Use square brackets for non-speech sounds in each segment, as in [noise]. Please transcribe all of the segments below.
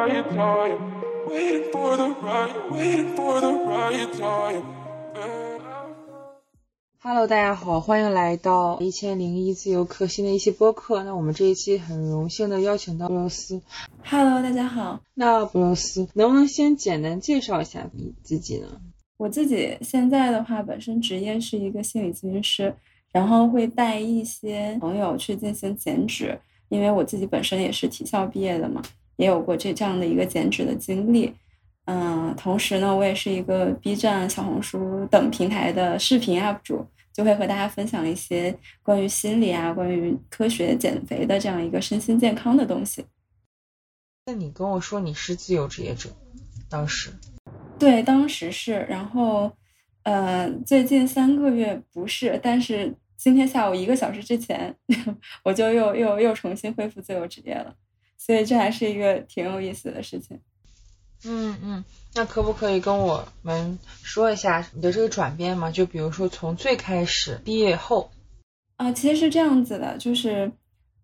right time. Waiting for the right, waiting for the right time. Hello，大家好，欢迎来到一千零一自由课新的一期播客。那我们这一期很荣幸的邀请到布罗斯。Hello，大家好，那布罗斯能不能先简单介绍一下你自己呢？我自己现在的话，本身职业是一个心理咨询师，然后会带一些朋友去进行减脂，因为我自己本身也是体校毕业的嘛，也有过这这样的一个减脂的经历。嗯，同时呢，我也是一个 B 站、小红书等平台的视频 UP 主，就会和大家分享一些关于心理啊、关于科学减肥的这样一个身心健康的东西。那你跟我说你是自由职业者，当时对，当时是，然后，呃，最近三个月不是，但是今天下午一个小时之前，[laughs] 我就又又又重新恢复自由职业了，所以这还是一个挺有意思的事情。嗯嗯，那可不可以跟我们说一下你的这个转变吗？就比如说从最开始毕业后，啊，其实是这样子的，就是，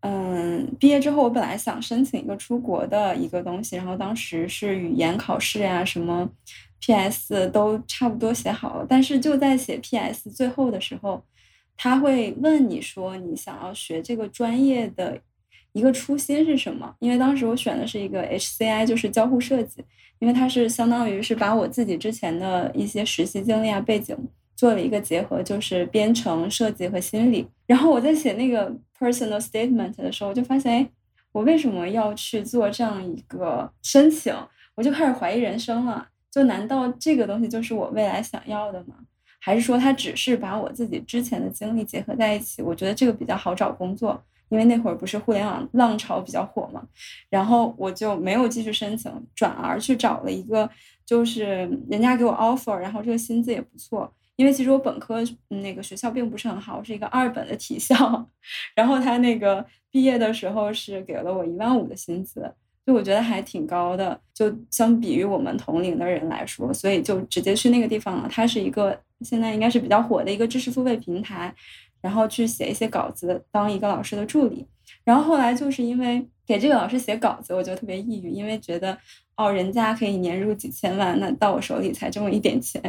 嗯，毕业之后我本来想申请一个出国的一个东西，然后当时是语言考试呀、什么 PS 都差不多写好了，但是就在写 PS 最后的时候，他会问你说你想要学这个专业的一个初心是什么？因为当时我选的是一个 HCI，就是交互设计，因为它是相当于是把我自己之前的一些实习经历啊背景。做了一个结合，就是编程设计和心理。然后我在写那个 personal statement 的时候，我就发现，哎，我为什么要去做这样一个申请？我就开始怀疑人生了。就难道这个东西就是我未来想要的吗？还是说它只是把我自己之前的经历结合在一起？我觉得这个比较好找工作，因为那会儿不是互联网浪潮比较火嘛。然后我就没有继续申请，转而去找了一个，就是人家给我 offer，然后这个薪资也不错。因为其实我本科那个学校并不是很好，是一个二本的体校，然后他那个毕业的时候是给了我一万五的薪资，就我觉得还挺高的，就相比于我们同龄的人来说，所以就直接去那个地方了。它是一个现在应该是比较火的一个知识付费平台，然后去写一些稿子，当一个老师的助理。然后后来就是因为给这个老师写稿子，我就特别抑郁，因为觉得。哦，人家可以年入几千万，那到我手里才这么一点钱，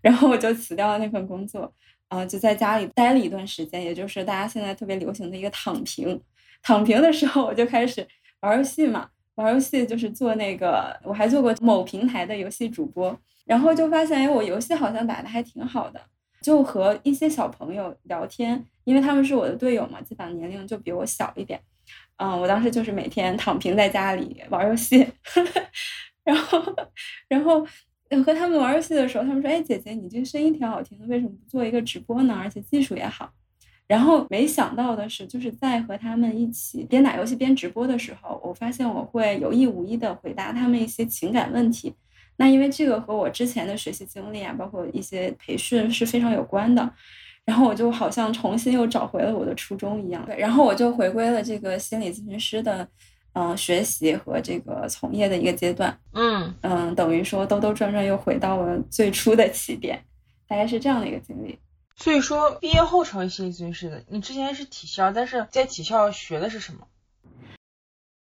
然后我就辞掉了那份工作，啊、呃，就在家里待了一段时间，也就是大家现在特别流行的一个躺平。躺平的时候，我就开始玩游戏嘛，玩游戏就是做那个，我还做过某平台的游戏主播，然后就发现，哎，我游戏好像打得还挺好的，就和一些小朋友聊天，因为他们是我的队友嘛，基本上年龄就比我小一点。嗯，我当时就是每天躺平在家里玩游戏，[laughs] 然后，然后和他们玩游戏的时候，他们说：“哎，姐姐，你这声音挺好听的，为什么不做一个直播呢？而且技术也好。”然后没想到的是，就是在和他们一起边打游戏边直播的时候，我发现我会有意无意的回答他们一些情感问题。那因为这个和我之前的学习经历啊，包括一些培训是非常有关的。然后我就好像重新又找回了我的初衷一样，对，然后我就回归了这个心理咨询师的，嗯、呃，学习和这个从业的一个阶段，嗯嗯，等于说兜兜转转又回到了最初的起点，大概是这样的一个经历。所以说毕业后成为心理咨询师的，你之前是体校，但是在体校学的是什么？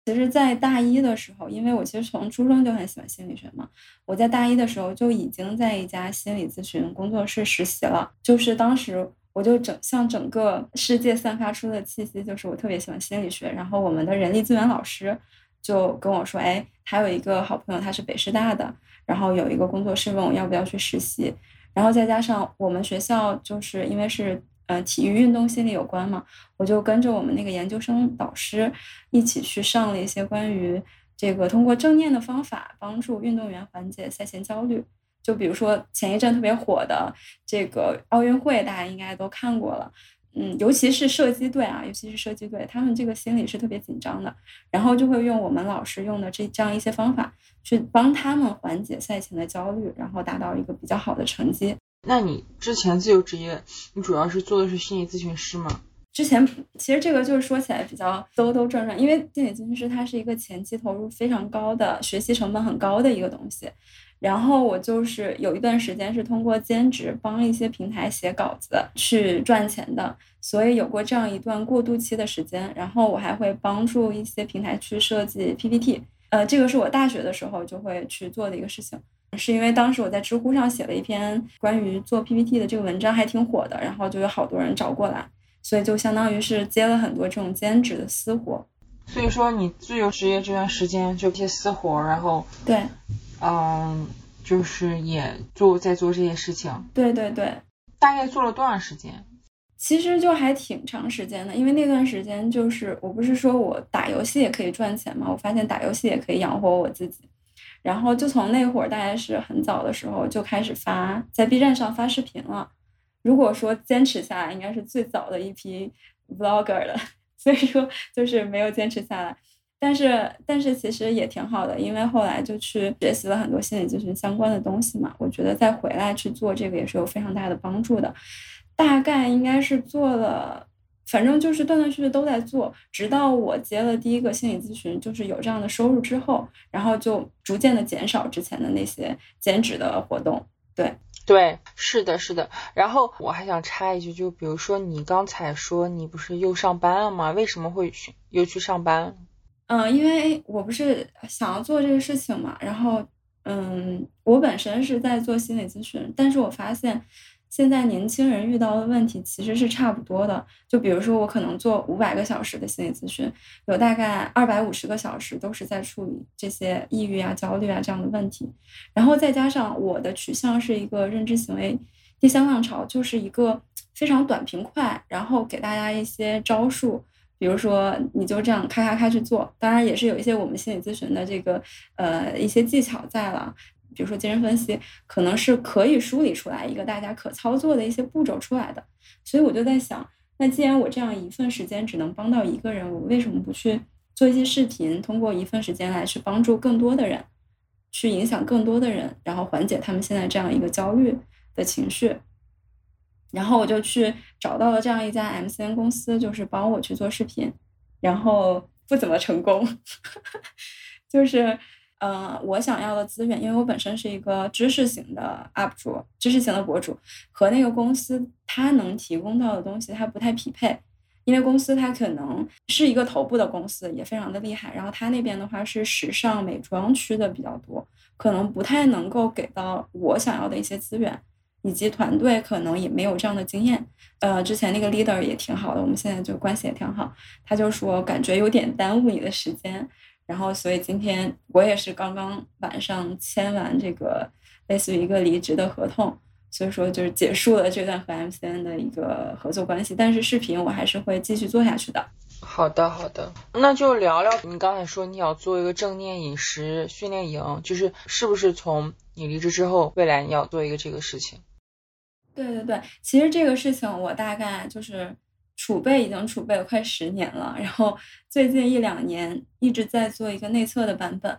其实，在大一的时候，因为我其实从初中就很喜欢心理学嘛，我在大一的时候就已经在一家心理咨询工作室实习了。就是当时我就整向整个世界散发出的气息，就是我特别喜欢心理学。然后我们的人力资源老师就跟我说：“哎，他有一个好朋友，他是北师大的，然后有一个工作室，问我要不要去实习。然后再加上我们学校就是因为是。”呃，体育运动心理有关嘛，我就跟着我们那个研究生导师一起去上了一些关于这个通过正念的方法帮助运动员缓解赛前焦虑。就比如说前一阵特别火的这个奥运会，大家应该都看过了。嗯，尤其是射击队啊，尤其是射击队，他们这个心理是特别紧张的，然后就会用我们老师用的这这样一些方法去帮他们缓解赛前的焦虑，然后达到一个比较好的成绩。那你之前自由职业，你主要是做的是心理咨询师吗？之前其实这个就是说起来比较兜兜转转，因为心理咨询师它是一个前期投入非常高的、学习成本很高的一个东西。然后我就是有一段时间是通过兼职帮一些平台写稿子去赚钱的，所以有过这样一段过渡期的时间。然后我还会帮助一些平台去设计 PPT，呃，这个是我大学的时候就会去做的一个事情，是因为当时我在知乎上写了一篇关于做 PPT 的这个文章，还挺火的，然后就有好多人找过来，所以就相当于是接了很多这种兼职的私活。所以说你自由职业这段时间就一些私活，然后对，嗯，就是也做在做这些事情。对对对，大概做了多长时间？其实就还挺长时间的，因为那段时间就是我不是说我打游戏也可以赚钱嘛，我发现打游戏也可以养活我自己，然后就从那会儿大概是很早的时候就开始发在 B 站上发视频了。如果说坚持下来，应该是最早的一批 vlogger 了，[laughs] 所以说就是没有坚持下来。但是但是其实也挺好的，因为后来就去学习了很多心理咨询相关的东西嘛，我觉得再回来去做这个也是有非常大的帮助的。大概应该是做了，反正就是断断续续都在做，直到我接了第一个心理咨询，就是有这样的收入之后，然后就逐渐的减少之前的那些兼职的活动。对，对，是的，是的。然后我还想插一句，就比如说你刚才说你不是又上班了吗？为什么会去又去上班？嗯，因为我不是想要做这个事情嘛，然后嗯，我本身是在做心理咨询，但是我发现。现在年轻人遇到的问题其实是差不多的，就比如说我可能做五百个小时的心理咨询，有大概二百五十个小时都是在处理这些抑郁啊、焦虑啊这样的问题，然后再加上我的取向是一个认知行为第三浪潮，就是一个非常短平快，然后给大家一些招数，比如说你就这样咔咔咔去做，当然也是有一些我们心理咨询的这个呃一些技巧在了。比如说精神分析，可能是可以梳理出来一个大家可操作的一些步骤出来的。所以我就在想，那既然我这样一份时间只能帮到一个人，我为什么不去做一些视频，通过一份时间来去帮助更多的人，去影响更多的人，然后缓解他们现在这样一个焦虑的情绪？然后我就去找到了这样一家 MCN 公司，就是帮我去做视频，然后不怎么成功，[laughs] 就是。呃，我想要的资源，因为我本身是一个知识型的 UP 主，知识型的博主，和那个公司他能提供到的东西，它不太匹配。因为公司它可能是一个头部的公司，也非常的厉害，然后他那边的话是时尚美妆区的比较多，可能不太能够给到我想要的一些资源，以及团队可能也没有这样的经验。呃，之前那个 leader 也挺好的，我们现在就关系也挺好，他就说感觉有点耽误你的时间。然后，所以今天我也是刚刚晚上签完这个类似于一个离职的合同，所以说就是结束了这段和 MCN 的一个合作关系。但是视频我还是会继续做下去的。好的，好的，那就聊聊你刚才说你要做一个正念饮食训练营，就是是不是从你离职之后，未来你要做一个这个事情？对对对，其实这个事情我大概就是。储备已经储备了快十年了，然后最近一两年一直在做一个内测的版本，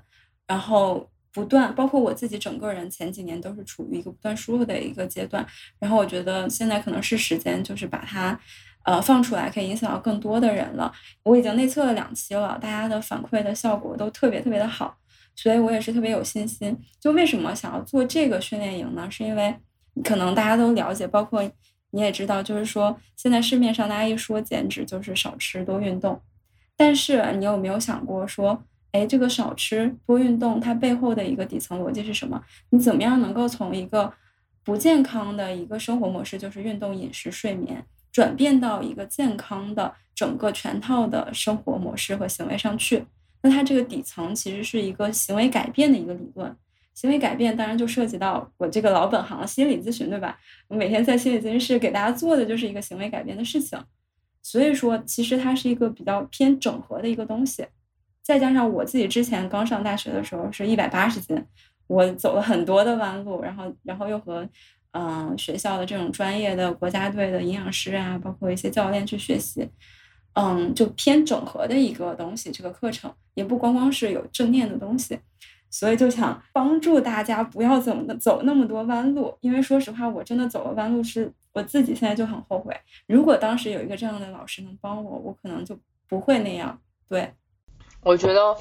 然后不断，包括我自己整个人前几年都是处于一个不断输入的一个阶段，然后我觉得现在可能是时间，就是把它，呃，放出来，可以影响到更多的人了。我已经内测了两期了，大家的反馈的效果都特别特别的好，所以我也是特别有信心。就为什么想要做这个训练营呢？是因为可能大家都了解，包括。你也知道，就是说，现在市面上大家一说减脂，就是少吃多运动。但是你有没有想过说，哎，这个少吃多运动，它背后的一个底层逻辑是什么？你怎么样能够从一个不健康的一个生活模式，就是运动、饮食、睡眠，转变到一个健康的整个全套的生活模式和行为上去？那它这个底层其实是一个行为改变的一个理论。行为改变当然就涉及到我这个老本行心理咨询，对吧？我每天在心理咨询室给大家做的就是一个行为改变的事情，所以说其实它是一个比较偏整合的一个东西。再加上我自己之前刚上大学的时候是一百八十斤，我走了很多的弯路，然后然后又和嗯学校的这种专业的国家队的营养师啊，包括一些教练去学习，嗯，就偏整合的一个东西。这个课程也不光光是有正念的东西。所以就想帮助大家不要走走那么多弯路，因为说实话，我真的走了弯路，是我自己现在就很后悔。如果当时有一个这样的老师能帮我，我可能就不会那样。对，我觉得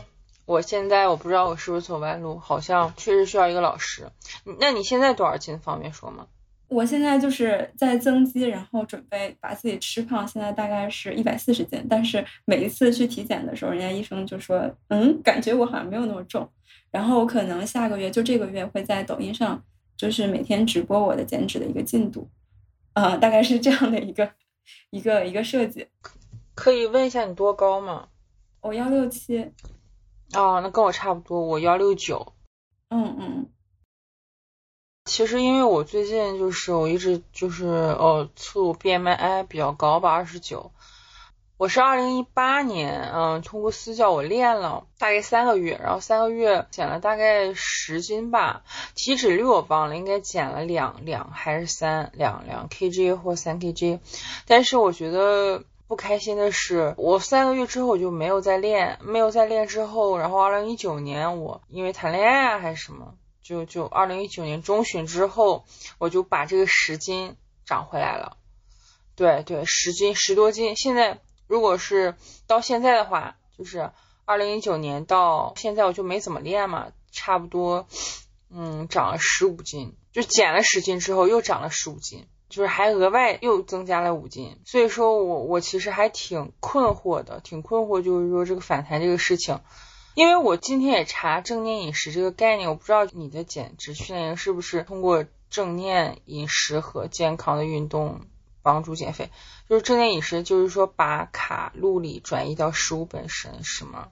我现在我不知道我是不是走弯路，好像确实需要一个老师。那你现在多少斤？方便说吗？我现在就是在增肌，然后准备把自己吃胖，现在大概是一百四十斤。但是每一次去体检的时候，人家医生就说，嗯，感觉我好像没有那么重。然后我可能下个月就这个月会在抖音上，就是每天直播我的减脂的一个进度，啊，大概是这样的一个一个一个设计。可以问一下你多高吗？我幺六七。哦，那跟我差不多，我幺六九。嗯嗯。其实因为我最近就是我一直就是哦测 BMI 比较高吧，二十九。我是二零一八年嗯通过私教我练了大概三个月，然后三个月减了大概十斤吧，体脂率我忘了，应该减了两两还是三两两 kg 或三 kg。但是我觉得不开心的是，我三个月之后我就没有再练，没有再练之后，然后二零一九年我因为谈恋爱还是什么。就就二零一九年中旬之后，我就把这个十斤长回来了。对对，十斤十多斤。现在如果是到现在的话，就是二零一九年到现在我就没怎么练嘛，差不多嗯长了十五斤，就减了十斤之后又长了十五斤，就是还额外又增加了五斤。所以说我我其实还挺困惑的，挺困惑，就是说这个反弹这个事情。因为我今天也查正念饮食这个概念，我不知道你的减脂训练营是不是通过正念饮食和健康的运动帮助减肥？就是正念饮食，就是说把卡路里转移到食物本身，是吗？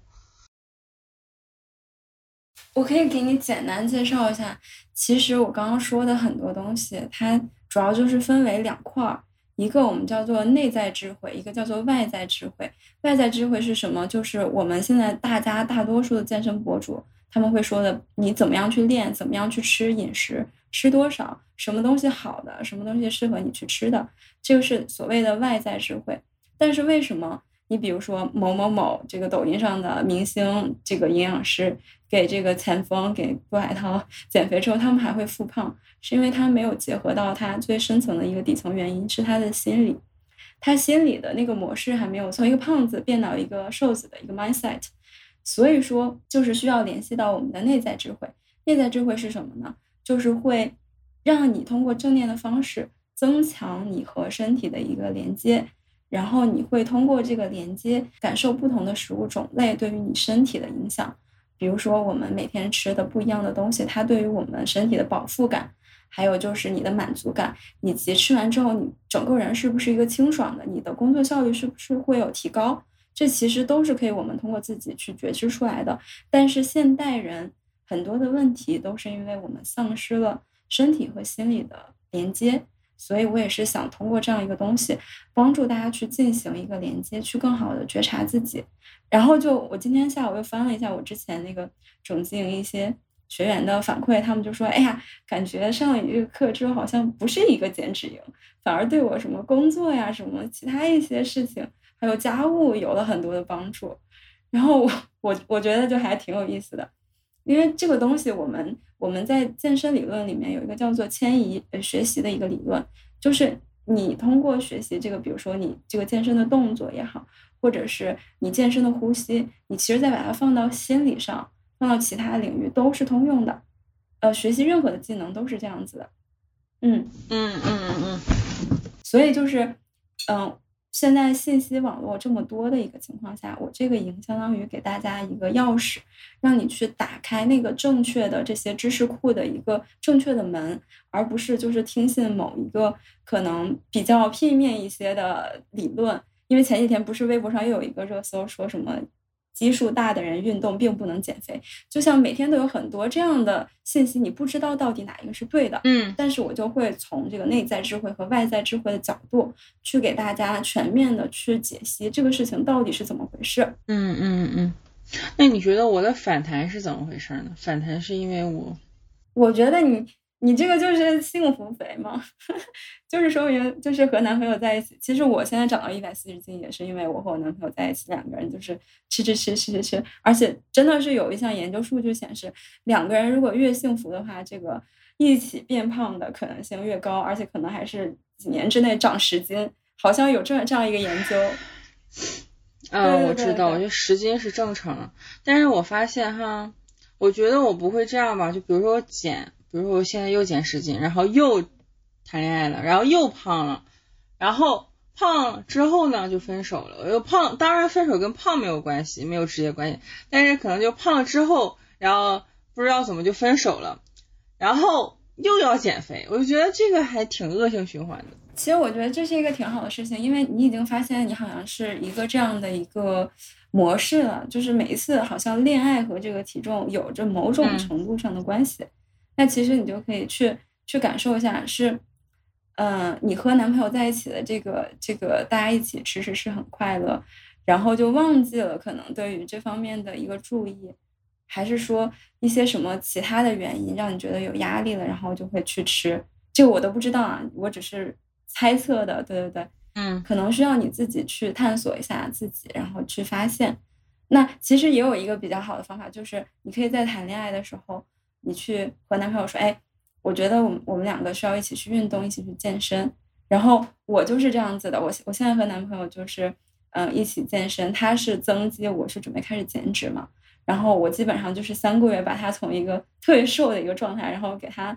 我可以给你简单介绍一下，其实我刚刚说的很多东西，它主要就是分为两块儿。一个我们叫做内在智慧，一个叫做外在智慧。外在智慧是什么？就是我们现在大家大多数的健身博主他们会说的，你怎么样去练，怎么样去吃饮食，吃多少，什么东西好的，什么东西适合你去吃的，这个是所谓的外在智慧。但是为什么？你比如说某某某这个抖音上的明星，这个营养师给这个前锋给郭海涛减肥之后，他们还会复胖，是因为他没有结合到他最深层的一个底层原因，是他的心理，他心里的那个模式还没有从一个胖子变到一个瘦子的一个 mindset，所以说就是需要联系到我们的内在智慧。内在智慧是什么呢？就是会让你通过正念的方式增强你和身体的一个连接。然后你会通过这个连接感受不同的食物种类对于你身体的影响，比如说我们每天吃的不一样的东西，它对于我们身体的饱腹感，还有就是你的满足感，以及吃完之后你整个人是不是一个清爽的，你的工作效率是不是会有提高，这其实都是可以我们通过自己去觉知出来的。但是现代人很多的问题都是因为我们丧失了身体和心理的连接。所以我也是想通过这样一个东西，帮助大家去进行一个连接，去更好的觉察自己。然后就我今天下午又翻了一下我之前那个整经营一些学员的反馈，他们就说：“哎呀，感觉上了你这个课之后，好像不是一个减脂营，反而对我什么工作呀、什么其他一些事情，还有家务有了很多的帮助。”然后我我我觉得就还挺有意思的。因为这个东西，我们我们在健身理论里面有一个叫做迁移呃学习的一个理论，就是你通过学习这个，比如说你这个健身的动作也好，或者是你健身的呼吸，你其实再把它放到心理上，放到其他领域都是通用的。呃，学习任何的技能都是这样子的。嗯嗯嗯嗯嗯。所以就是，嗯。现在信息网络这么多的一个情况下，我这个营相当于给大家一个钥匙，让你去打开那个正确的这些知识库的一个正确的门，而不是就是听信某一个可能比较片面一些的理论。因为前几天不是微博上又有一个热搜说什么？基数大的人运动并不能减肥，就像每天都有很多这样的信息，你不知道到底哪一个是对的。嗯，但是我就会从这个内在智慧和外在智慧的角度去给大家全面的去解析这个事情到底是怎么回事。嗯嗯嗯，那你觉得我的反弹是怎么回事呢？反弹是因为我，我觉得你。你这个就是幸福肥吗？[laughs] 就是说明就是和男朋友在一起。其实我现在长到一百四十斤，也是因为我和我男朋友在一起，两个人就是吃吃吃吃吃吃。而且真的是有一项研究数据显示，两个人如果越幸福的话，这个一起变胖的可能性越高，而且可能还是几年之内长十斤。好像有这这样一个研究。嗯，我知道，我觉得十斤是正常。但是我发现哈，我觉得我不会这样吧？就比如说我减。比如说我现在又减十斤，然后又谈恋爱了，然后又胖了，然后胖了之后呢就分手了。我又胖，当然分手跟胖没有关系，没有直接关系，但是可能就胖了之后，然后不知道怎么就分手了，然后又要减肥，我就觉得这个还挺恶性循环的。其实我觉得这是一个挺好的事情，因为你已经发现你好像是一个这样的一个模式了，就是每一次好像恋爱和这个体重有着某种嗯程度上的关系，那其实你就可以去去感受一下是，嗯、你和男朋友在一起的这个这个大家一起吃是是很快乐，然后就忘记了可能对于这方面的一个注意，还是说一些什么其他的原因让你觉得有压力了，然后就会去吃，这个我都不知道啊，我只是猜测的，对对对。嗯可能需要你自己去探索一下自己，然后去发现。那其实也有一个比较好的方法，就是你可以在谈恋爱的时候，你去和男朋友说：“哎，我觉得我们我们两个需要一起去运动，一起去健身。”然后我就是这样子的，我我现在和男朋友就是嗯、一起健身，他是增肌，我是准备开始减脂嘛。然后我基本上就是三个月把他从一个特别瘦的一个状态，然后给他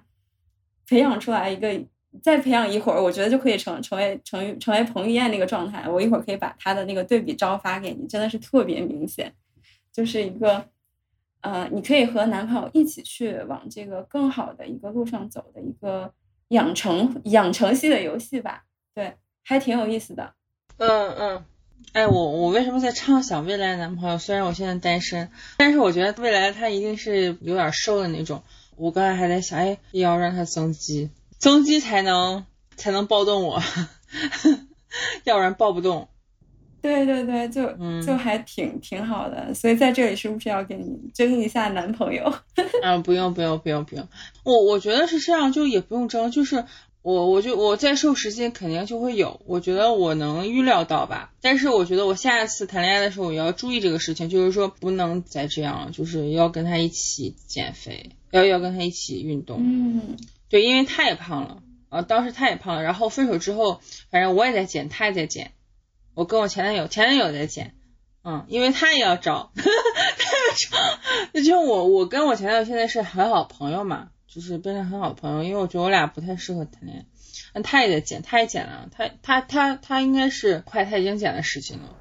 培养出来一个再培养一会儿，我觉得就可以成成为成成为彭于晏那个状态。我一会儿可以把他的那个对比照发给你，真的是特别明显，就是一个呃，你可以和男朋友一起去往这个更好的一个路上走的一个养成养成系的游戏吧。对，还挺有意思的。嗯嗯。哎，我我为什么在畅想未来男朋友？虽然我现在单身，但是我觉得未来他一定是有点瘦的那种。我刚才还在想，哎，也要让他增肌，增肌才能才能抱动我，[laughs] 要不然抱不动。对对对，就嗯就还挺挺好的。所以在这里是不是要给你争一下男朋友？[laughs] 啊，不用不用不用不用，我我觉得是这样，就也不用争，就是我我就我在瘦十斤肯定就会有，我觉得我能预料到吧。但是我觉得我下一次谈恋爱的时候，我要注意这个事情，就是说不能再这样了，就是要跟他一起减肥，要要跟他一起运动。嗯对，因为他也胖了，啊，当时他也胖了，然后分手之后，反正我也在减，他也在减，我跟我前男友，前男友在减，嗯，因为他也要招，[laughs] 他要招，那就我我跟我前男友现在是很好朋友嘛，就是变成很好朋友，因为我觉得我俩不太适合谈恋爱，那，他也在减，他也减了，他他他他应该是快他已经减了十斤了，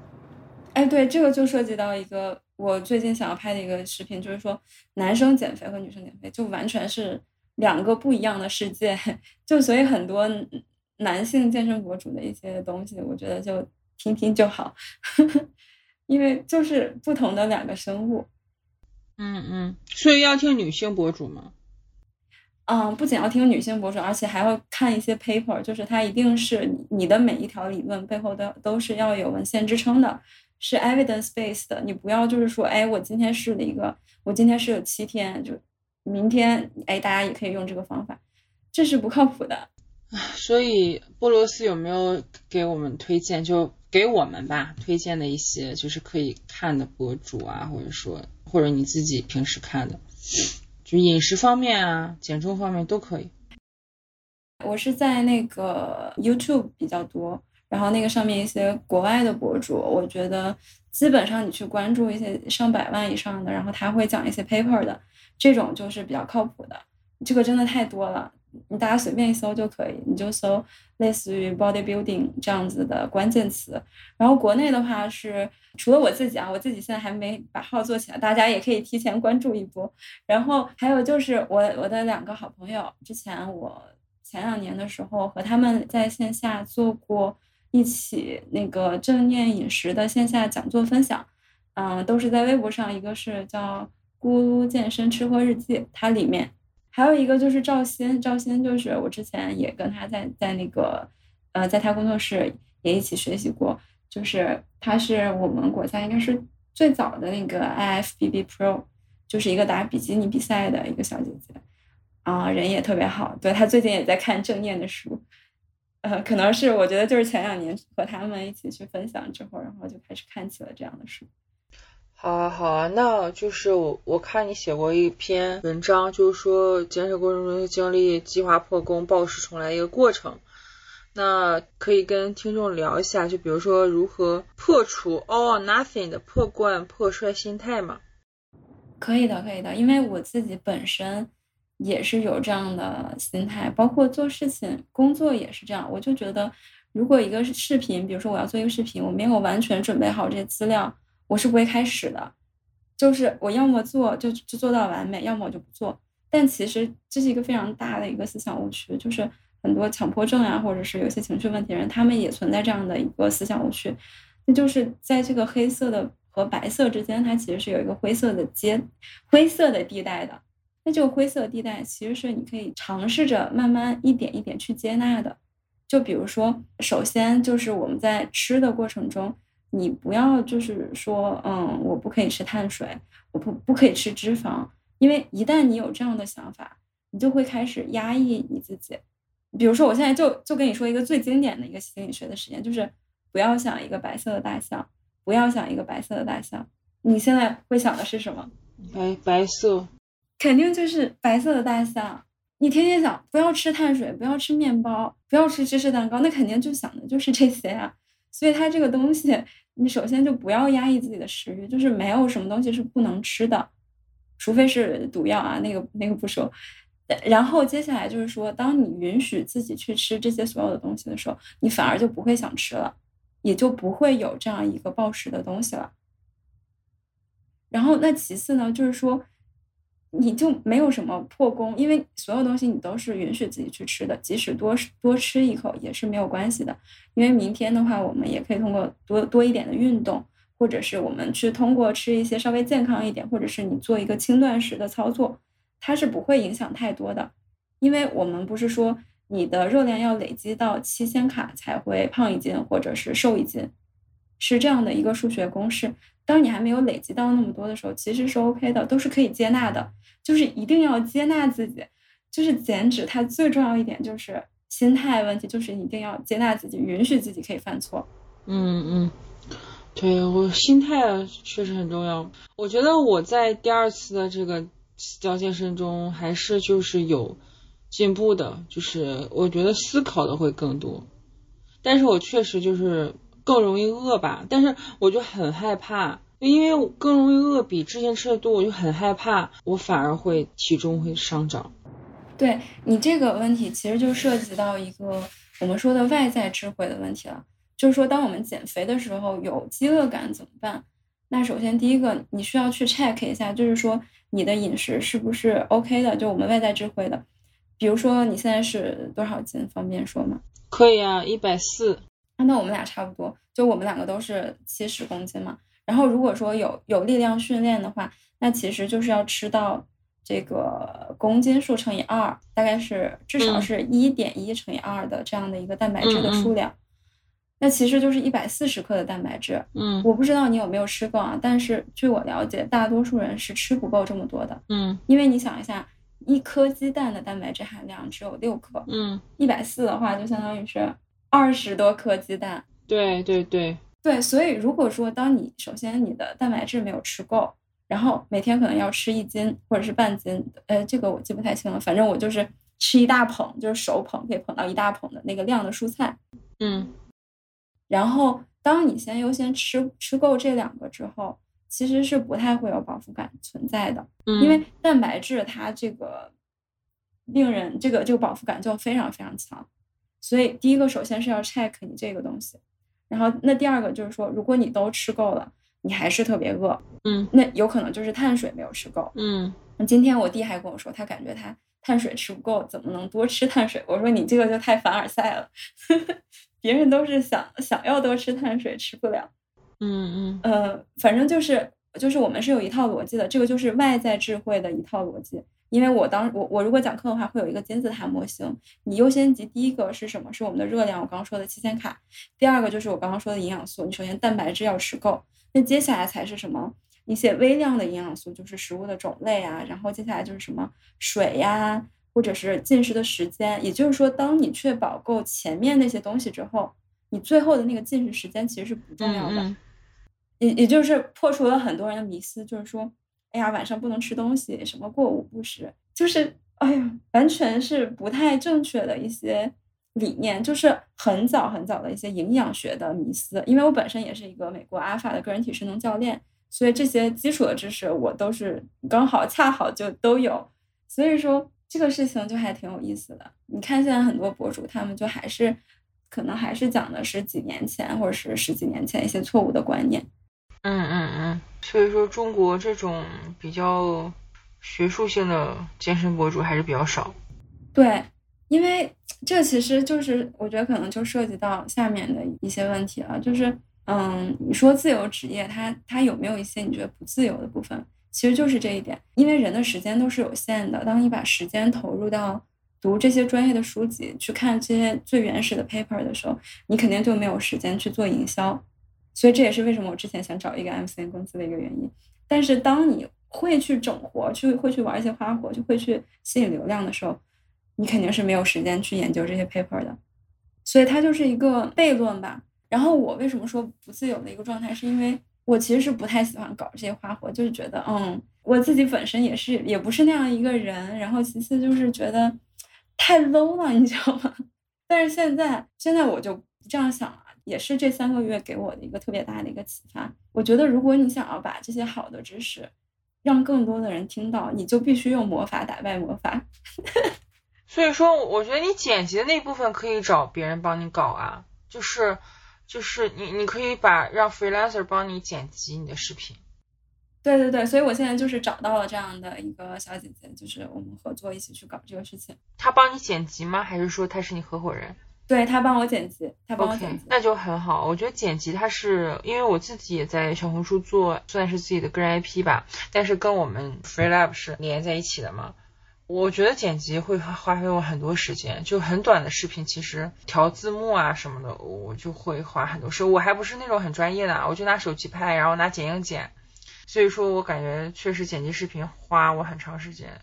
哎，对，这个就涉及到一个我最近想要拍的一个视频，就是说男生减肥和女生减肥就完全是两个不一样的世界，[laughs] 就所以很多男性健身博主的一些东西，我觉得就听听就好，[laughs] 因为就是不同的两个生物。嗯嗯，所以要听女性博主吗？嗯，不仅要听女性博主，而且还要看一些 paper，就是它一定是你你的每一条理论背后都都是要有文献支撑的，是 evidence based 的。你不要就是说，哎，我今天试了一个，我今天试了七天，就明天哎，大家也可以用这个方法，这是不靠谱的。所以波罗斯有没有给我们推荐，就给我们吧推荐的一些就是可以看的博主啊，或者说或者你自己平时看的，就饮食方面啊、减重方面都可以。我是在那个 YouTube 比较多，然后那个上面一些国外的博主，我觉得基本上你去关注一些上百万以上的，然后他会讲一些 paper 的，这种就是比较靠谱的。这个真的太多了，你大家随便一搜就可以，你就搜类似于 bodybuilding 这样子的关键词。然后国内的话是除了我自己啊，我自己现在还没把号做起来，大家也可以提前关注一波。然后还有就是我我的两个好朋友，之前我前两年的时候和他们在线下做过一起那个正念饮食的线下讲座分享，嗯，都是在微博上，一个是叫“咕噜健身吃喝日记”，它里面还有一个就是赵鑫，赵鑫就是我之前也跟他在在那个呃在他工作室也一起学习过，就是她是我们国家应该是最早的那个 IFBB Pro，就是一个打比基尼比赛的一个小姐姐。啊，人也特别好，对他最近也在看正念的书，呃，可能是我觉得就是前两年和他们一起去分享之后，然后就开始看起了这样的书。好啊，好啊，那就是我我看你写过一篇文章，就是说减脂过程中经历计划破功、暴食重来一个过程。那可以跟听众聊一下，就比如说如何破除 all nothing 的破罐破摔心态嘛？可以的，可以的，因为我自己本身也是有这样的心态，包括做事情、工作也是这样。我就觉得，如果一个视频，比如说我要做一个视频，我没有完全准备好这些资料，我是不会开始的。就是我要么做就就做到完美，要么我就不做。但其实这是一个非常大的一个思想误区，就是很多强迫症啊，或者是有些情绪问题人，他们也存在这样的一个思想误区，那就是在这个黑色的和白色之间，它其实是有一个灰色的阶灰色的地带的。那这个灰色地带其实是你可以尝试着慢慢一点一点去接纳的。就比如说，首先就是我们在吃的过程中，你不要就是说，嗯，我不可以吃碳水，我不不可以吃脂肪，因为一旦你有这样的想法，你就会开始压抑你自己。比如说，我现在就就跟你说一个最经典的一个心理学的实验，就是不要想一个白色的大象，不要想一个白色的大象，你现在会想的是什么？白白色。肯定就是白色的大象。你天天想不要吃碳水，不要吃面包，不要吃芝士蛋糕，那肯定就想的就是这些啊。所以它这个东西，你首先就不要压抑自己的食欲，就是没有什么东西是不能吃的，除非是毒药啊，那个那个不说。然后接下来就是说，当你允许自己去吃这些所有的东西的时候，你反而就不会想吃了，也就不会有这样一个暴食的东西了。然后那其次呢，就是说。你就没有什么破功，因为所有东西你都是允许自己去吃的，即使多多吃一口也是没有关系的。因为明天的话，我们也可以通过多多一点的运动，或者是我们去通过吃一些稍微健康一点，或者是你做一个轻断食的操作，它是不会影响太多的。因为我们不是说你的热量要累积到七千卡才会胖一斤或者是瘦一斤，是这样的一个数学公式。当你还没有累积到那么多的时候，其实是 OK 的，都是可以接纳的。就是一定要接纳自己，就是减脂，它最重要一点就是心态问题，就是一定要接纳自己，允许自己可以犯错。嗯嗯，对我心态确实很重要。我觉得我在第二次的这个教健身中还是就是有进步的，就是我觉得思考的会更多，但是我确实就是更容易饿吧，但是我就很害怕。因为更容易饿，比之前吃的多，我就很害怕，我反而会体重会上涨。对你这个问题，其实就涉及到一个我们说的外在智慧的问题了。就是说，当我们减肥的时候有饥饿感怎么办？那首先第一个，你需要去 check 一下，就是说你的饮食是不是 OK 的？就我们外在智慧的，比如说你现在是多少斤？方便说吗？可以啊，一百四。那我们俩差不多，就我们两个都是七十公斤嘛。然后如果说有有力量训练的话，那其实就是要吃到这个公斤数乘以二，大概是至少是一点一乘以二的这样的一个蛋白质的数量。那其实就是一百四十克的蛋白质。嗯，我不知道你有没有吃够啊？但是据我了解，大多数人是吃不够这么多的。嗯，因为你想一下，一颗鸡蛋的蛋白质含量只有六克。嗯，一百四的话，就相当于是二十多颗鸡蛋。对对对。对，所以如果说当你首先你的蛋白质没有吃够，然后每天可能要吃一斤或者是半斤，呃，这个我记不太清了，反正我就是吃一大捧，就是手捧可以捧到一大捧的那个量的蔬菜，嗯，然后当你先优先吃吃够这两个之后，其实是不太会有饱腹感存在的，嗯，因为蛋白质它这个令人这个这个饱腹感就非常非常强，所以第一个首先是要 check 你这个东西。然后，那第二个就是说，如果你都吃够了，你还是特别饿，嗯，那有可能就是碳水没有吃够，嗯。今天我弟还跟我说，他感觉他碳水吃不够，怎么能多吃碳水？我说你这个就太凡尔赛了，[laughs] 别人都是想想要多吃碳水，吃不了，嗯嗯，呃，反正就是就是我们是有一套逻辑的，这个就是外在智慧的一套逻辑。因为我当我我如果讲课的话，会有一个金字塔模型。你优先级第一个是什么？是我们的热量，我刚刚说的七千卡。第二个就是我刚刚说的营养素。你首先蛋白质要吃够，那接下来才是什么？一些微量的营养素，就是食物的种类啊。然后接下来就是什么水呀，或者是进食的时间。也就是说，当你确保够前面那些东西之后，你最后的那个进食时间其实是不重要的。也也就是破除了很多人的迷思，就是说。哎呀，晚上不能吃东西，什么过午不食，就是哎呀，完全是不太正确的一些理念，就是很早很早的一些营养学的迷思。因为我本身也是一个美国阿法的个人体适能教练，所以这些基础的知识我都是刚好恰好就都有。所以说，这个事情就还挺有意思的。你看现在很多博主，他们就还是可能还是讲的是几年前或者是十几年前一些错误的观念。嗯嗯嗯，所以说中国这种比较学术性的健身博主还是比较少。对，因为这其实就是我觉得可能就涉及到下面的一些问题了，就是嗯，你说自由职业，它它有没有一些你觉得不自由的部分？其实就是这一点，因为人的时间都是有限的。当你把时间投入到读这些专业的书籍、去看这些最原始的 paper 的时候，你肯定就没有时间去做营销。所以这也是为什么我之前想找一个 MCN 公司的一个原因。但是当你会去整活、去会去玩一些花活、就会去吸引流量的时候，你肯定是没有时间去研究这些 paper 的。所以它就是一个悖论吧。然后我为什么说不自由的一个状态，是因为。我其实是不太喜欢搞这些花活，就是觉得，嗯，我自己本身也是，也不是那样一个人。然后其次就是觉得太 low 了，你知道吗？[laughs] 但是现在，现在我就这样想了，也是这三个月给我的一个特别大的一个启发。我觉得，如果你想要把这些好的知识让更多的人听到，你就必须用魔法打败魔法。[laughs] 所以说，我觉得你剪辑的那部分可以找别人帮你搞啊，就是。就是你，你可以把让 freelancer 帮你剪辑你的视频。对对对，所以我现在就是找到了这样的一个小姐姐，就是我们合作一起去搞这个事情。她帮你剪辑吗？还是说她是你合伙人？对他帮我剪辑，他帮我剪辑，那就很好。我觉得剪辑它是因为我自己也在小红书做，算是自己的个人 IP 吧，但是跟我们 freelab 是连在一起的嘛。我觉得剪辑会花费我很多时间，就很短的视频，其实调字幕啊什么的，我就会花很多时间。我还不是那种很专业的，我就拿手机拍，然后拿剪映剪。所以说我感觉确实剪辑视频花我很长时间，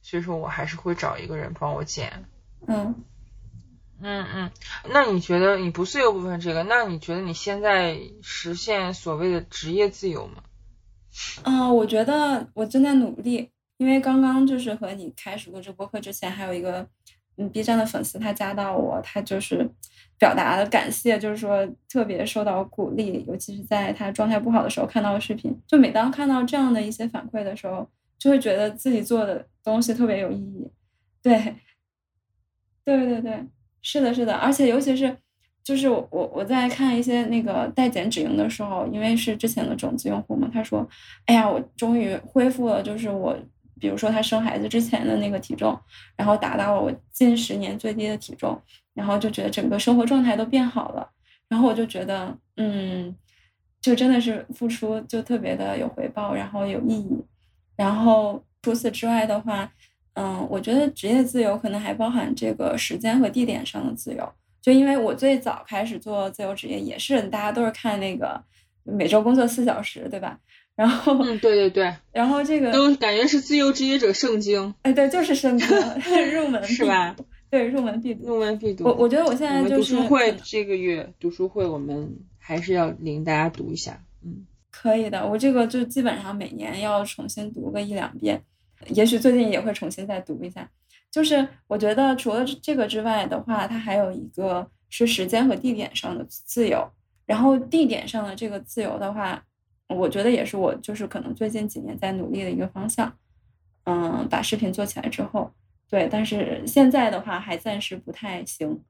所以说我还是会找一个人帮我剪。嗯嗯嗯，那你觉得你不自由部分这个，那你觉得你现在实现所谓的职业自由吗？嗯，我觉得我正在努力。因为刚刚就是和你开始录这播客之前，还有一个嗯 B 站的粉丝，他加到我，他就是表达了感谢，就是说特别受到鼓励，尤其是在他状态不好的时候看到视频，就每当看到这样的一些反馈的时候，就会觉得自己做的东西特别有意义。对，对对对，是的，是的，而且尤其是就是我我在看一些那个代减止盈的时候，因为是之前的种子用户嘛，他说，哎呀，我终于恢复了，就是我。比如说他生孩子之前的那个体重，然后达到了我近十年最低的体重，然后就觉得整个生活状态都变好了，然后我就觉得，嗯，就真的是付出就特别的有回报，然后有意义。然后除此之外的话，嗯，我觉得职业自由可能还包含这个时间和地点上的自由。就因为我最早开始做自由职业，也是大家都是看那个每周工作四小时，对吧？然后，嗯，对对对，然后这个都感觉是自由职业者圣经，哎，对，就是圣经，[laughs] 入门是吧？对，入门必读，入门必读。我我觉得我现在就是读书会这个月读书会，我们还是要领大家读一下，嗯，可以的。我这个就基本上每年要重新读个一两遍，也许最近也会重新再读一下。就是我觉得除了这个之外的话，它还有一个是时间和地点上的自由，然后地点上的这个自由的话。我觉得也是，我就是可能最近几年在努力的一个方向，嗯，把视频做起来之后，对，但是现在的话还暂时不太行，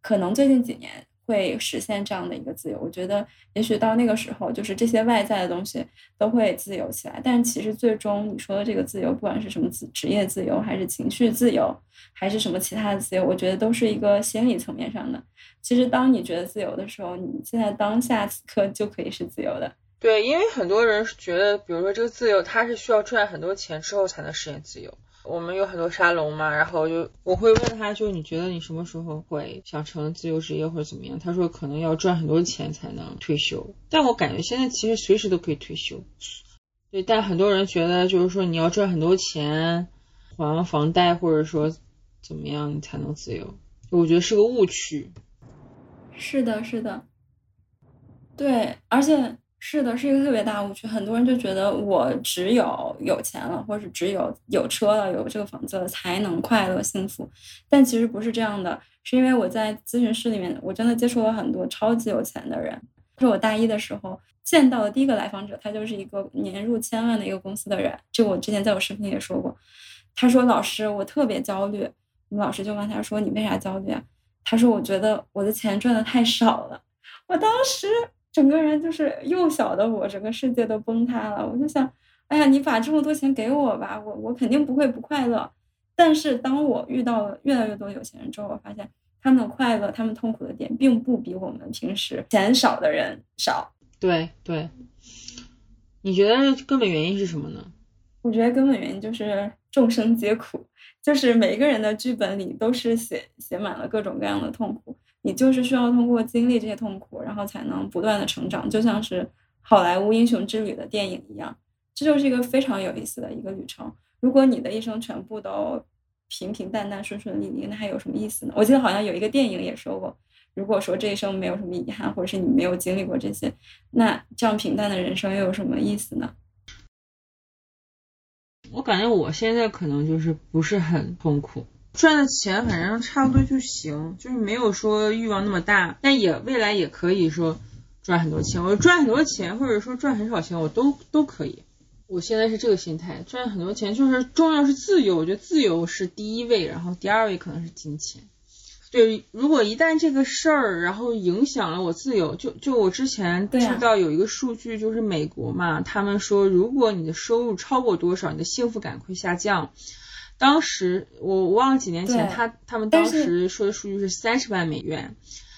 可能最近几年会实现这样的一个自由。我觉得也许到那个时候，就是这些外在的东西都会自由起来。但其实最终你说的这个自由，不管是什么职职业自由，还是情绪自由，还是什么其他的自由，我觉得都是一个心理层面上的。其实当你觉得自由的时候，你现在当下此刻就可以是自由的。对，因为很多人觉得，比如说这个自由，他是需要赚很多钱之后才能实现自由。我们有很多沙龙嘛，然后就我会问他，就你觉得你什么时候会想成自由职业或者怎么样？他说可能要赚很多钱才能退休。但我感觉现在其实随时都可以退休。对，但很多人觉得就是说你要赚很多钱，还完房贷或者说怎么样你才能自由？我觉得是个误区。是的，是的。对，而且。是的，是一个特别大误区。很多人就觉得我只有有钱了，或者只有有车了、有这个房子了，才能快乐幸福。但其实不是这样的，是因为我在咨询室里面，我真的接触了很多超级有钱的人，是我大一的时候见到的第一个来访者，他就是一个年入千万的一个公司的人。这我之前在我视频里也说过。他说：“老师，我特别焦虑。”我们老师就问他说：“你为啥焦虑啊？”他说：“我觉得我的钱赚的太少了。”我当时整个人就是幼小的我，整个世界都崩塌了。我就想，哎呀，你把这么多钱给我吧，我我肯定不会不快乐。但是当我遇到了越来越多有钱人之后，我发现他们的快乐、他们痛苦的点，并不比我们平时钱少的人少。对对，你觉得根本原因是什么呢？我觉得根本原因就是众生皆苦，就是每一个人的剧本里都是写写满了各种各样的痛苦，你就是需要通过经历这些痛苦，然后才能不断的成长，就像是好莱坞英雄之旅的电影一样，这就是一个非常有意思的一个旅程。如果你的一生全部都平平淡淡、顺顺利利，那还有什么意思呢？我记得好像有一个电影也说过，如果说这一生没有什么遗憾，或者是你没有经历过这些，那这样平淡的人生又有什么意思呢？我感觉我现在可能就是不是很痛苦，赚的钱反正差不多就行，就是没有说欲望那么大，但也未来也可以说赚很多钱。我赚很多钱，或者说赚很少钱，我都都可以。我现在是这个心态，赚很多钱就是重要是自由，我觉得自由是第一位，然后第二位可能是金钱。对，如果一旦这个事儿然后影响了我自由，就就我之前知道有一个数据，就是美国嘛，他们说如果你的收入超过多少，你的幸福感会下降。当时我我忘了几年前，他他们当时说的数据是三十万美元，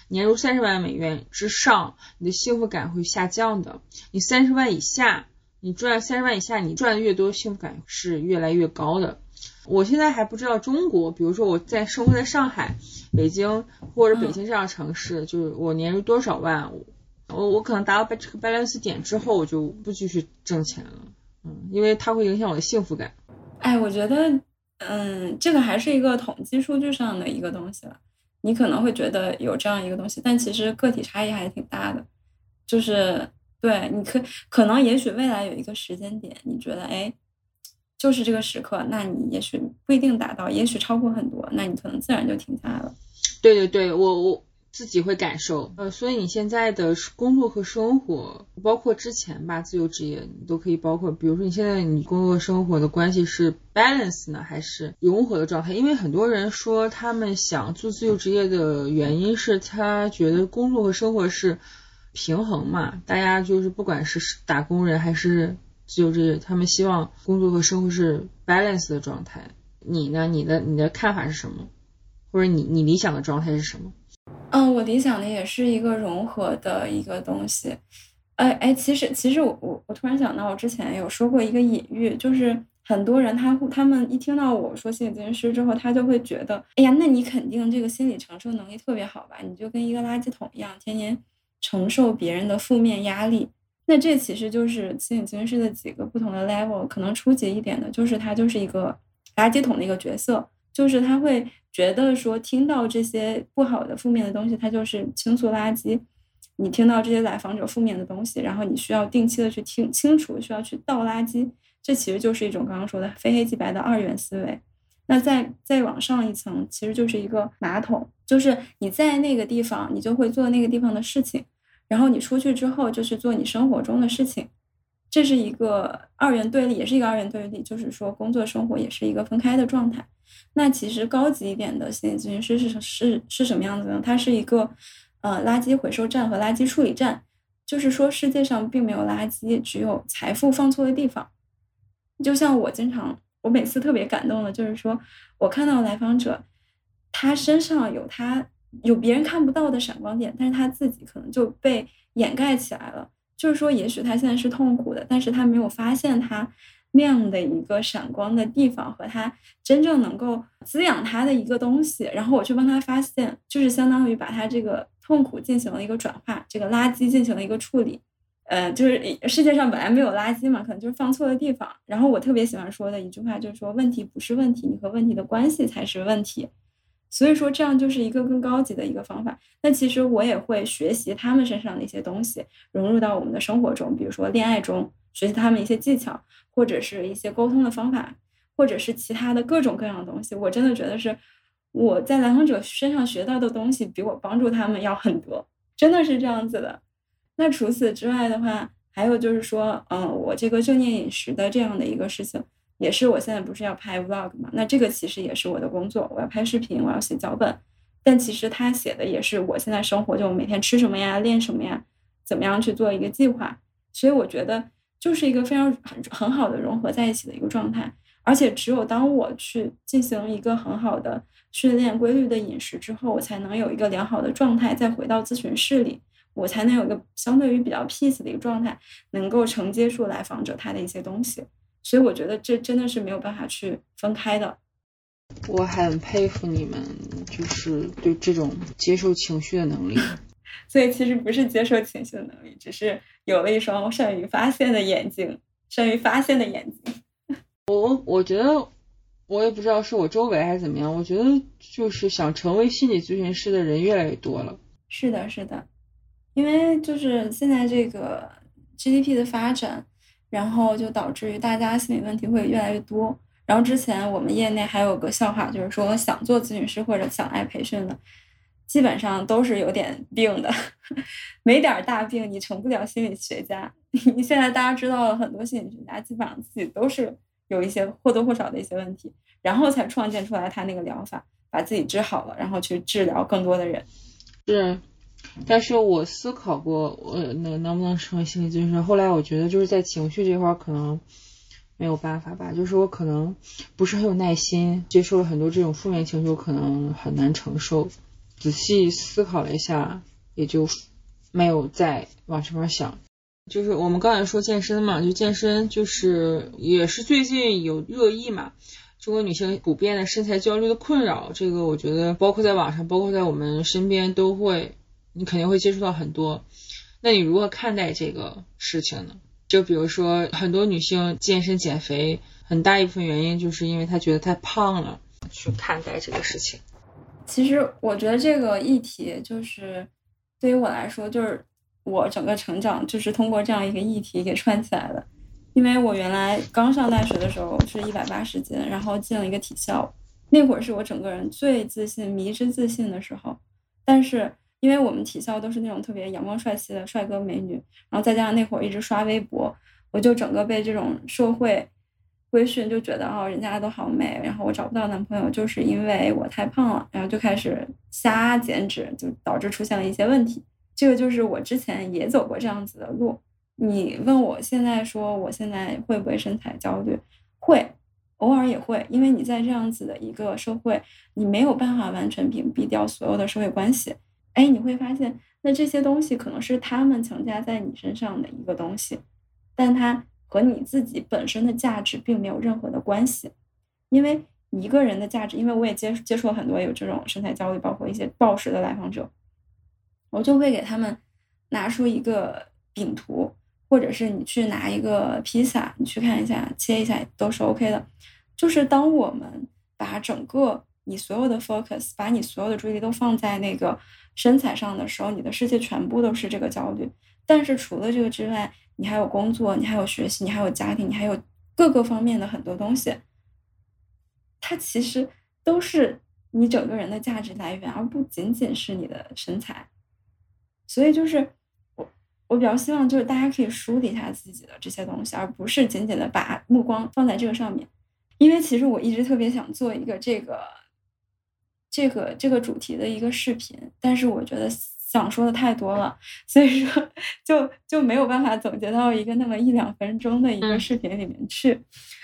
年入三十万美元之上，你的幸福感会下降的。你三十万以下，你赚三十万以下，你赚的越多，幸福感是越来越高的。我现在还不知道中国，比如说我在生活在上海、北京或者北京这样城市，就是我年入多少万，我我可能达到这个 balance 点之后，我就不继续挣钱了，嗯，因为它会影响我的幸福感。哎，我觉得，嗯，这个还是一个统计数据上的一个东西了。你可能会觉得有这样一个东西，但其实个体差异还挺大的。就是对，你可可能也许未来有一个时间点，你觉得，哎。就是这个时刻，那你也许不一定达到，也许超过很多，那你可能自然就停下来了。对对对，我我自己会感受。呃，所以你现在的工作和生活，包括之前吧，自由职业，你都可以包括。比如说你现在你工作生活的关系是 balance 呢，还是融合的状态？因为很多人说他们想做自由职业的原因是他觉得工作和生活是平衡嘛。大家就是不管是打工人还是。自由职业，他们希望工作和生活是 balance 的状态。你呢？你的你的看法是什么？或者你你理想的状态是什么？嗯，我理想的也是一个融合的一个东西。哎哎，其实其实我我我突然想到，我之前有说过一个隐喻，就是很多人他他们一听到我说心理咨询师之后，他就会觉得，哎呀，那你肯定这个心理承受能力特别好吧？你就跟一个垃圾桶一样，天天承受别人的负面压力。那这其实就是心理咨询师的几个不同的 level，可能初级一点的，就是他就是一个垃圾桶的一个角色，就是他会觉得说，听到这些不好的、负面的东西，他就是倾诉垃圾。你听到这些来访者负面的东西，然后你需要定期的去听清楚，需要去倒垃圾，这其实就是一种刚刚说的非黑即白的二元思维。那再再往上一层，其实就是一个马桶，就是你在那个地方，你就会做那个地方的事情。然后你出去之后就去做你生活中的事情，这是一个二元对立，也是一个二元对立，就是说工作生活也是一个分开的状态。那其实高级一点的心理咨询师是是是什么样子呢？它是一个呃垃圾回收站和垃圾处理站，就是说世界上并没有垃圾，只有财富放错的地方。就像我经常，我每次特别感动的就是说我看到来访者，他身上有他。有别人看不到的闪光点，但是他自己可能就被掩盖起来了。就是说，也许他现在是痛苦的，但是他没有发现他那样的一个闪光的地方和他真正能够滋养他的一个东西。然后我去帮他发现，就是相当于把他这个痛苦进行了一个转化，这个垃圾进行了一个处理。呃，就是世界上本来没有垃圾嘛，可能就是放错了地方。然后我特别喜欢说的一句话就是说，问题不是问题，你和问题的关系才是问题。所以说，这样就是一个更高级的一个方法。那其实我也会学习他们身上的一些东西，融入到我们的生活中，比如说恋爱中，学习他们一些技巧，或者是一些沟通的方法，或者是其他的各种各样的东西。我真的觉得是我在来访者身上学到的东西，比我帮助他们要很多，真的是这样子的。那除此之外的话，还有就是说，嗯，我这个正念饮食的这样的一个事情，也是我现在不是要拍 vlog 嘛？那这个其实也是我的工作，我要拍视频，我要写脚本。但其实他写的也是我现在生活，就每天吃什么呀，练什么呀，怎么样去做一个计划。所以我觉得就是一个非常很很好的融合在一起的一个状态。而且只有当我去进行一个很好的训练、规律的饮食之后，我才能有一个良好的状态，再回到咨询室里，我才能有一个相对于比较 peace 的一个状态，能够承接住来访者他的一些东西。所以我觉得这真的是没有办法去分开的。我很佩服你们，就是对这种接受情绪的能力。[laughs] 所以其实不是接受情绪的能力，只是有了一双善于发现的眼睛，善于发现的眼睛。[laughs] 我我觉得，我也不知道是我周围还是怎么样，我觉得就是想成为心理咨询师的人越来越多了。是的，是的，因为就是现在这个 GDP 的发展，然后就导致于大家心理问题会越来越多。然后之前我们业内还有个笑话，就是说想做咨询师或者想来培训的，基本上都是有点病的，[laughs] 没点大病你成不了心理学家。[laughs] 你现在大家知道了很多心理学家，基本上自己都是有一些或多或少的一些问题，然后才创建出来他那个疗法，把自己治好了，然后去治疗更多的人。是，但是我思考过，我能能不能成为心理咨询师？后来我觉得就是在情绪这块可能。没有办法吧，就是我可能不是很有耐心，接受了很多这种负面情绪，我可能很难承受。仔细思考了一下，也就没有再往这边想。就是我们刚才说健身嘛，就健身就是也是最近有热议嘛，中国女性普遍的身材焦虑的困扰，这个我觉得包括在网上，包括在我们身边都会，你肯定会接触到很多。那你如何看待这个事情呢？就比如说，很多女性健身减肥，很大一部分原因就是因为她觉得太胖了。去看待这个事情，其实我觉得这个议题就是对于我来说，就是我整个成长就是通过这样一个议题给串起来的。因为我原来刚上大学的时候是一百八十斤，然后进了一个体校，那会儿是我整个人最自信、迷之自信的时候，但是。因为我们体校都是那种特别阳光帅气的帅哥美女，然后再加上那会儿一直刷微博，我就整个被这种社会规训，就觉得哦，人家都好美，然后我找不到男朋友就是因为我太胖了，然后就开始瞎减脂，就导致出现了一些问题。这个就是我之前也走过这样子的路。你问我现在说我现在会不会身材焦虑？会，偶尔也会，因为你在这样子的一个社会，你没有办法完全屏蔽掉所有的社会关系。哎，你会发现，那这些东西可能是他们强加在你身上的一个东西，但它和你自己本身的价值并没有任何的关系。因为一个人的价值，因为我也接接触了很多有这种身材焦虑，包括一些暴食的来访者，我就会给他们拿出一个饼图，或者是你去拿一个披萨，你去看一下，切一下都是 OK 的。就是当我们把整个你所有的 focus，把你所有的注意力都放在那个。身材上的时候，你的世界全部都是这个焦虑。但是除了这个之外，你还有工作，你还有学习，你还有家庭，你还有各个方面的很多东西。它其实都是你整个人的价值来源，而不仅仅是你的身材。所以就是我，我比较希望就是大家可以梳理一下自己的这些东西，而不是仅仅的把目光放在这个上面。因为其实我一直特别想做一个这个。这个这个主题的一个视频，但是我觉得想说的太多了，所以说 [laughs] 就就没有办法总结到一个那么一两分钟的一个视频里面去。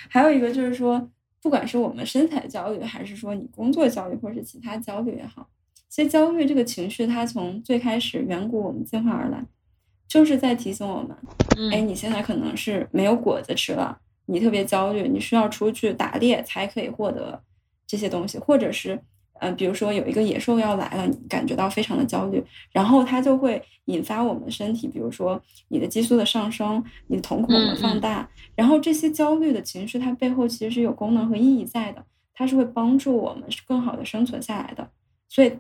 还有一个就是说，不管是我们身材焦虑，还是说你工作焦虑，或者是其他焦虑也好，其实焦虑这个情绪，它从最开始远古我们进化而来，就是在提醒我们，哎，你现在可能是没有果子吃了，你特别焦虑，你需要出去打猎才可以获得这些东西，或者是。嗯，比如说有一个野兽要来了，你感觉到非常的焦虑，然后它就会引发我们身体，比如说你的激素的上升，你的瞳孔的放大，然后这些焦虑的情绪，它背后其实是有功能和意义在的，它是会帮助我们更好的生存下来的。所以，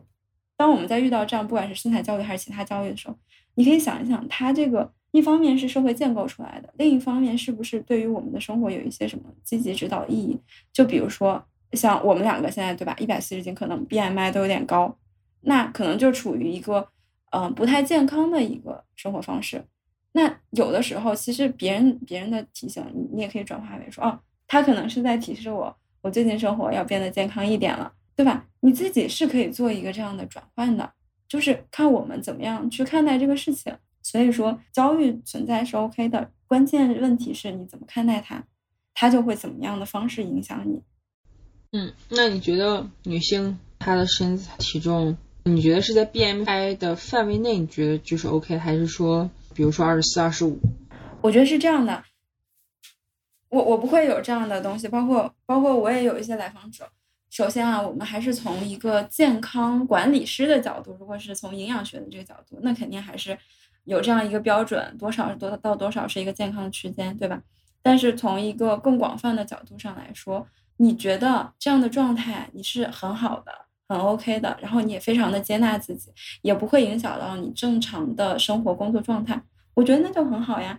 当我们在遇到这样不管是身材焦虑还是其他焦虑的时候，你可以想一想，它这个一方面是社会建构出来的，另一方面是不是对于我们的生活有一些什么积极指导意义？就比如说。像我们两个现在对吧，一百四十斤，可能 BMI 都有点高，那可能就处于一个嗯，不太健康的一个生活方式。那有的时候，其实别人别人的提醒，你你也可以转化为说，哦，他可能是在提示我，我最近生活要变得健康一点了，对吧？你自己是可以做一个这样的转换的，就是看我们怎么样去看待这个事情。所以说，焦虑存在是 OK 的，关键问题是你怎么看待它，它就会怎么样的方式影响你。嗯，那你觉得女性她的身材体重？你觉得是在 BMI 的范围内，你觉得就是 OK，还是说，比如说二十四、二十五？我觉得是这样的，我我不会有这样的东西，包括包括我也有一些来访者。首先啊，我们还是从一个健康管理师的角度，如果是从营养学的这个角度，那肯定还是有这样一个标准，多少多到多少是一个健康的区间，对吧？但是从一个更广泛的角度上来说，你觉得这样的状态你是很好的？很 OK 的，然后你也非常的接纳自己，也不会影响到你正常的生活工作状态。我觉得那就很好呀，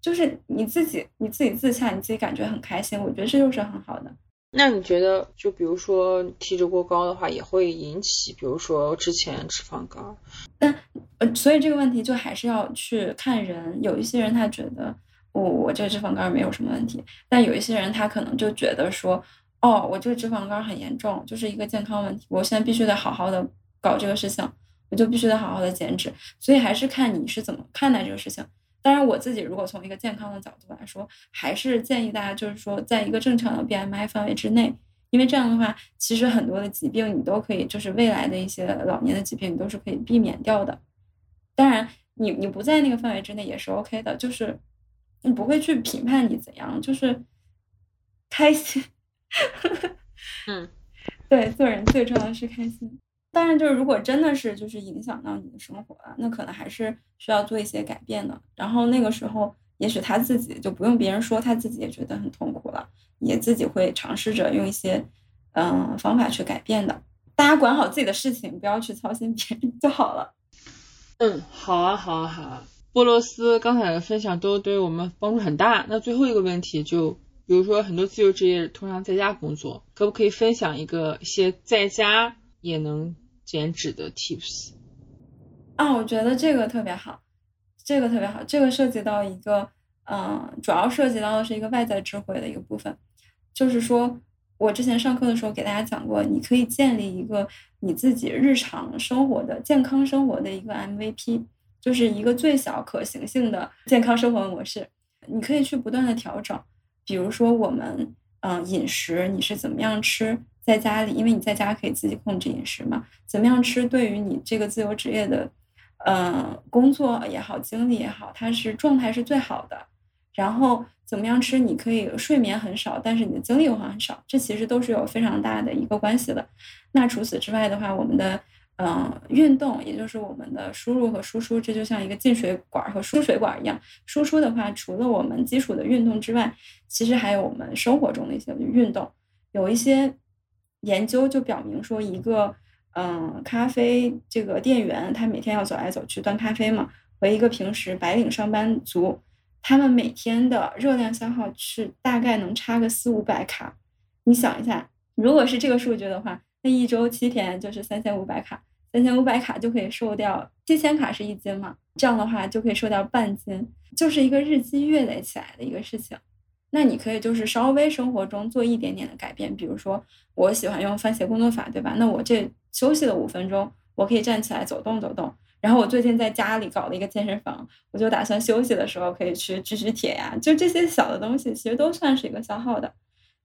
就是你自己你自己自洽，你自己感觉很开心，我觉得这就是很好的。那你觉得，就比如说体脂过高的话，也会引起，比如说之前脂肪肝。但呃，所以这个问题就还是要去看人。有一些人他觉得我我这个脂肪肝没有什么问题，但有一些人他可能就觉得说。哦，我这个脂肪肝很严重，就是一个健康问题。我现在必须得好好的搞这个事情，我就必须得好好的减脂。所以还是看你是怎么看待这个事情。当然，我自己如果从一个健康的角度来说，还是建议大家就是说，在一个正常的 BMI 范围之内，因为这样的话，其实很多的疾病你都可以，就是未来的一些老年的疾病你都是可以避免掉的。当然，你你不在那个范围之内也是 OK 的，就是你不会去评判你怎样，就是开心。嗯，对，做人最重要的是开心。当然，就是如果真的是就是影响到你的生活了，那可能还是需要做一些改变的。然后那个时候，也许他自己就不用别人说，他自己也觉得很痛苦了，也自己会尝试着用一些嗯方法去改变的。大家管好自己的事情，不要去操心别人就好了。嗯，好啊，好啊，好啊。波罗斯刚才的分享都对我们帮助很大。那最后一个问题就。比如说，很多自由职业通常在家工作，可不可以分享一个一些在家也能减脂的 tips？啊，我觉得这个特别好，这个特别好，这个涉及到一个，嗯，主要涉及到的是一个外在智慧的一个部分，就是说我之前上课的时候给大家讲过，你可以建立一个你自己日常生活的健康生活的一个 MVP，就是一个最小可行性的健康生活模式，你可以去不断的调整。比如说我们，嗯，饮食你是怎么样吃？在家里，因为你在家可以自己控制饮食嘛，怎么样吃对于你这个自由职业的，呃，工作也好，精力也好，它是状态是最好的。然后怎么样吃？你可以睡眠很少，但是你的精力又很少，这其实都是有非常大的一个关系的。那除此之外的话，我们的。嗯，运动也就是我们的输入和输出，这就像一个进水管和输水管一样。输出的话，除了我们基础的运动之外，其实还有我们生活中的一些运动。有一些研究就表明说，一个嗯，咖啡这个店员他每天要走来走去端咖啡嘛，和一个平时白领上班族，他们每天的热量消耗是大概能差个四五百卡。你想一下，如果是这个数据的话，那一周七天就是三千五百卡。三千五百卡就可以瘦掉七千卡是一斤嘛？这样的话就可以瘦掉半斤，就是一个日积月累起来的一个事情。那你可以就是稍微生活中做一点点的改变，比如说我喜欢用番茄工作法，对吧？那我这休息了五分钟，我可以站起来走动走动。然后我最近在家里搞了一个健身房，我就打算休息的时候可以去举举铁呀，就这些小的东西其实都算是一个消耗的。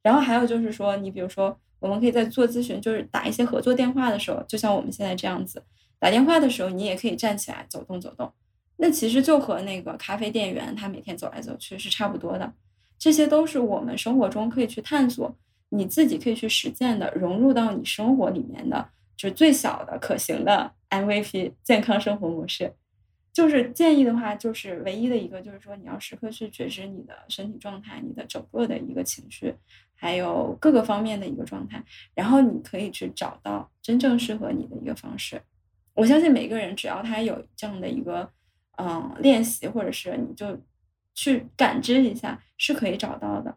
然后还有就是说，你比如说。我们可以在做咨询，就是打一些合作电话的时候，就像我们现在这样子，打电话的时候，你也可以站起来走动走动。那其实就和那个咖啡店员他每天走来走去是差不多的。这些都是我们生活中可以去探索，你自己可以去实践的，融入到你生活里面的，就是最小的可行的 [laughs] MVP 健康生活模式。就是建议的话，就是唯一的一个，就是说你要时刻去觉知你的身体状态，你的整个的一个情绪，还有各个方面的一个状态，然后你可以去找到真正适合你的一个方式。我相信每个人只要他有这样的一个嗯练习，或者是你就去感知一下，是可以找到的。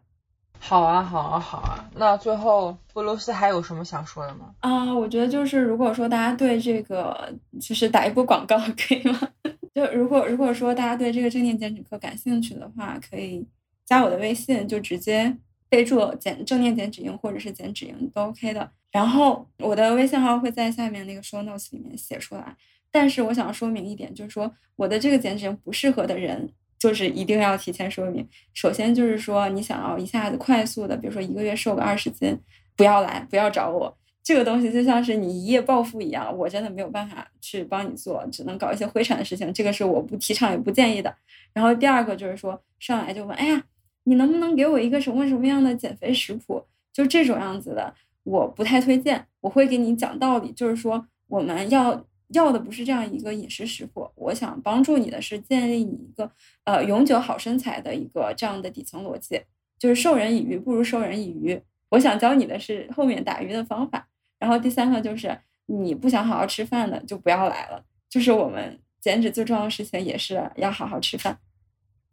好啊，好啊，好啊。那最后布鲁斯还有什么想说的吗？啊，我觉得就是如果说大家对这个，就是打一波广告可以吗？[laughs] 就如果如果说大家对这个正念减脂课感兴趣的话，可以加我的微信，就直接备注减正念减脂营或者是减脂营都 OK 的。然后我的微信号会在下面那个 show notes 里面写出来。但是我想说明一点，就是说我的这个减脂营不适合的人，就是一定要提前说明。首先就是说你想要一下子快速的，比如说一个月瘦个二十斤，不要来，不要找我。这个东西就像是你一夜暴富一样，我真的没有办法去帮你做，只能搞一些灰产的事情。这个是我不提倡也不建议的。然后第二个就是说上来就问，哎呀，你能不能给我一个什么什么样的减肥食谱？就这种样子的，我不太推荐。我会给你讲道理，就是说我们要。要的不是这样一个饮食食谱，我想帮助你的是建立你一个呃永久好身材的一个这样的底层逻辑，就是授人以鱼不如授人以渔。我想教你的是后面打鱼的方法。然后第三个就是你不想好好吃饭的就不要来了。就是我们减脂最重要的事情也是要好好吃饭。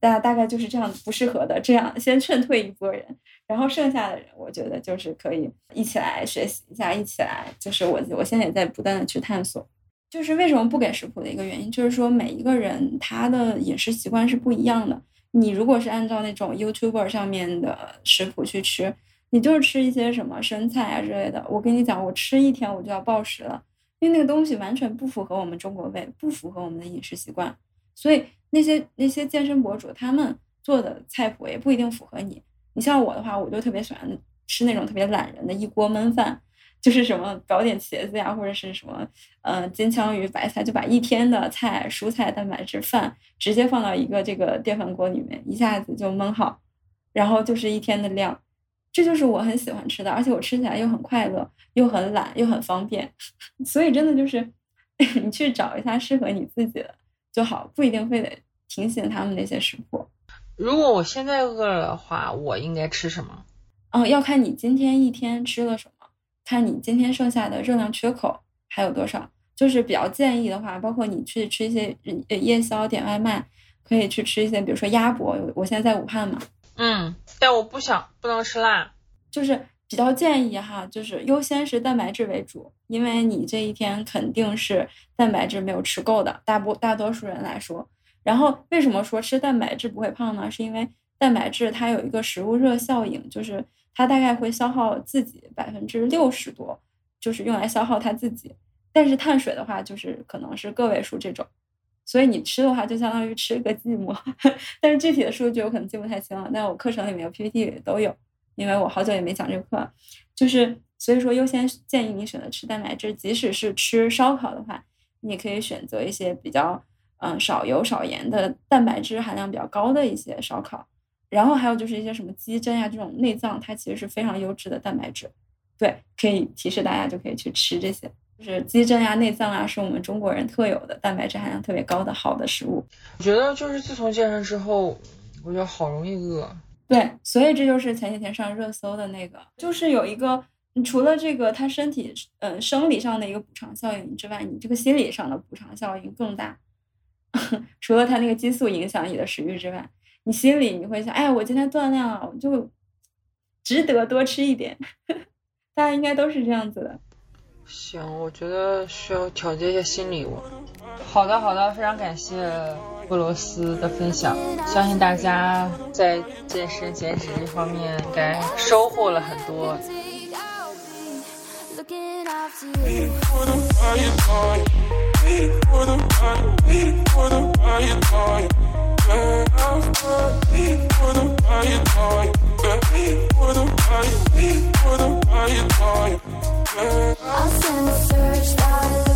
大家大概就是这样不适合的，这样先劝退一波人，然后剩下的人我觉得就是可以一起来学习一下，一起来就是我我现在也在不断的去探索。就是为什么不给食谱的一个原因，就是说每一个人他的饮食习惯是不一样的。你如果是按照那种 YouTuber 上面的食谱去吃，你就是吃一些什么生菜啊之类的。我跟你讲，我吃一天我就要暴食了，因为那个东西完全不符合我们中国胃，不符合我们的饮食习惯。所以那些那些健身博主他们做的菜谱也不一定符合你。你像我的话，我就特别喜欢吃那种特别懒人的一锅焖饭。就是什么搞点茄子呀，或者是什么，呃，金枪鱼、白菜，就把一天的菜、蔬菜、蛋白质、饭直接放到一个这个电饭锅里面，一下子就焖好，然后就是一天的量。这就是我很喜欢吃的，而且我吃起来又很快乐，又很懒，又很方便。[laughs] 所以真的就是 [laughs] 你去找一下适合你自己的就好，不一定非得提醒他们那些食谱。如果我现在饿了的话，我应该吃什么？嗯，要看你今天一天吃了什么。看你今天剩下的热量缺口还有多少，就是比较建议的话，包括你去吃一些呃夜宵点外卖，可以去吃一些，比如说鸭脖。我现在在武汉嘛，嗯，但我不想不能吃辣，就是比较建议哈，就是优先是蛋白质为主，因为你这一天肯定是蛋白质没有吃够的，大部大多数人来说。然后为什么说吃蛋白质不会胖呢？是因为蛋白质它有一个食物热效应，就是。它大概会消耗自己百分之六十多，就是用来消耗它自己。但是碳水的话，就是可能是个位数这种，所以你吃的话就相当于吃个寂寞。[laughs] 但是具体的数据我可能记不太清了，但我课程里面有 PPT 都有，因为我好久也没讲这个课。就是所以说，优先建议你选择吃蛋白质，即使是吃烧烤的话，你也可以选择一些比较嗯少油少盐的蛋白质含量比较高的一些烧烤。然后还有就是一些什么鸡胗呀这种内脏，它其实是非常优质的蛋白质，对，可以提示大家就可以去吃这些，就是鸡胗呀、内脏啊，是我们中国人特有的蛋白质含量特别高的好的食物。我觉得就是自从健身之后，我觉得好容易饿。对，所以这就是前几天上热搜的那个，就是有一个，除了这个他身体嗯生理上的一个补偿效应之外，你这个心理上的补偿效应更大。[laughs] 除了他那个激素影响你的食欲之外。你心里你会想，哎，我今天锻炼了，我就值得多吃一点。[laughs] 大家应该都是这样子的。行，我觉得需要调节一下心理。我。好的，好的，非常感谢俄罗斯的分享。相信大家在健身减脂这方面应该收获了很多。I'll send a search by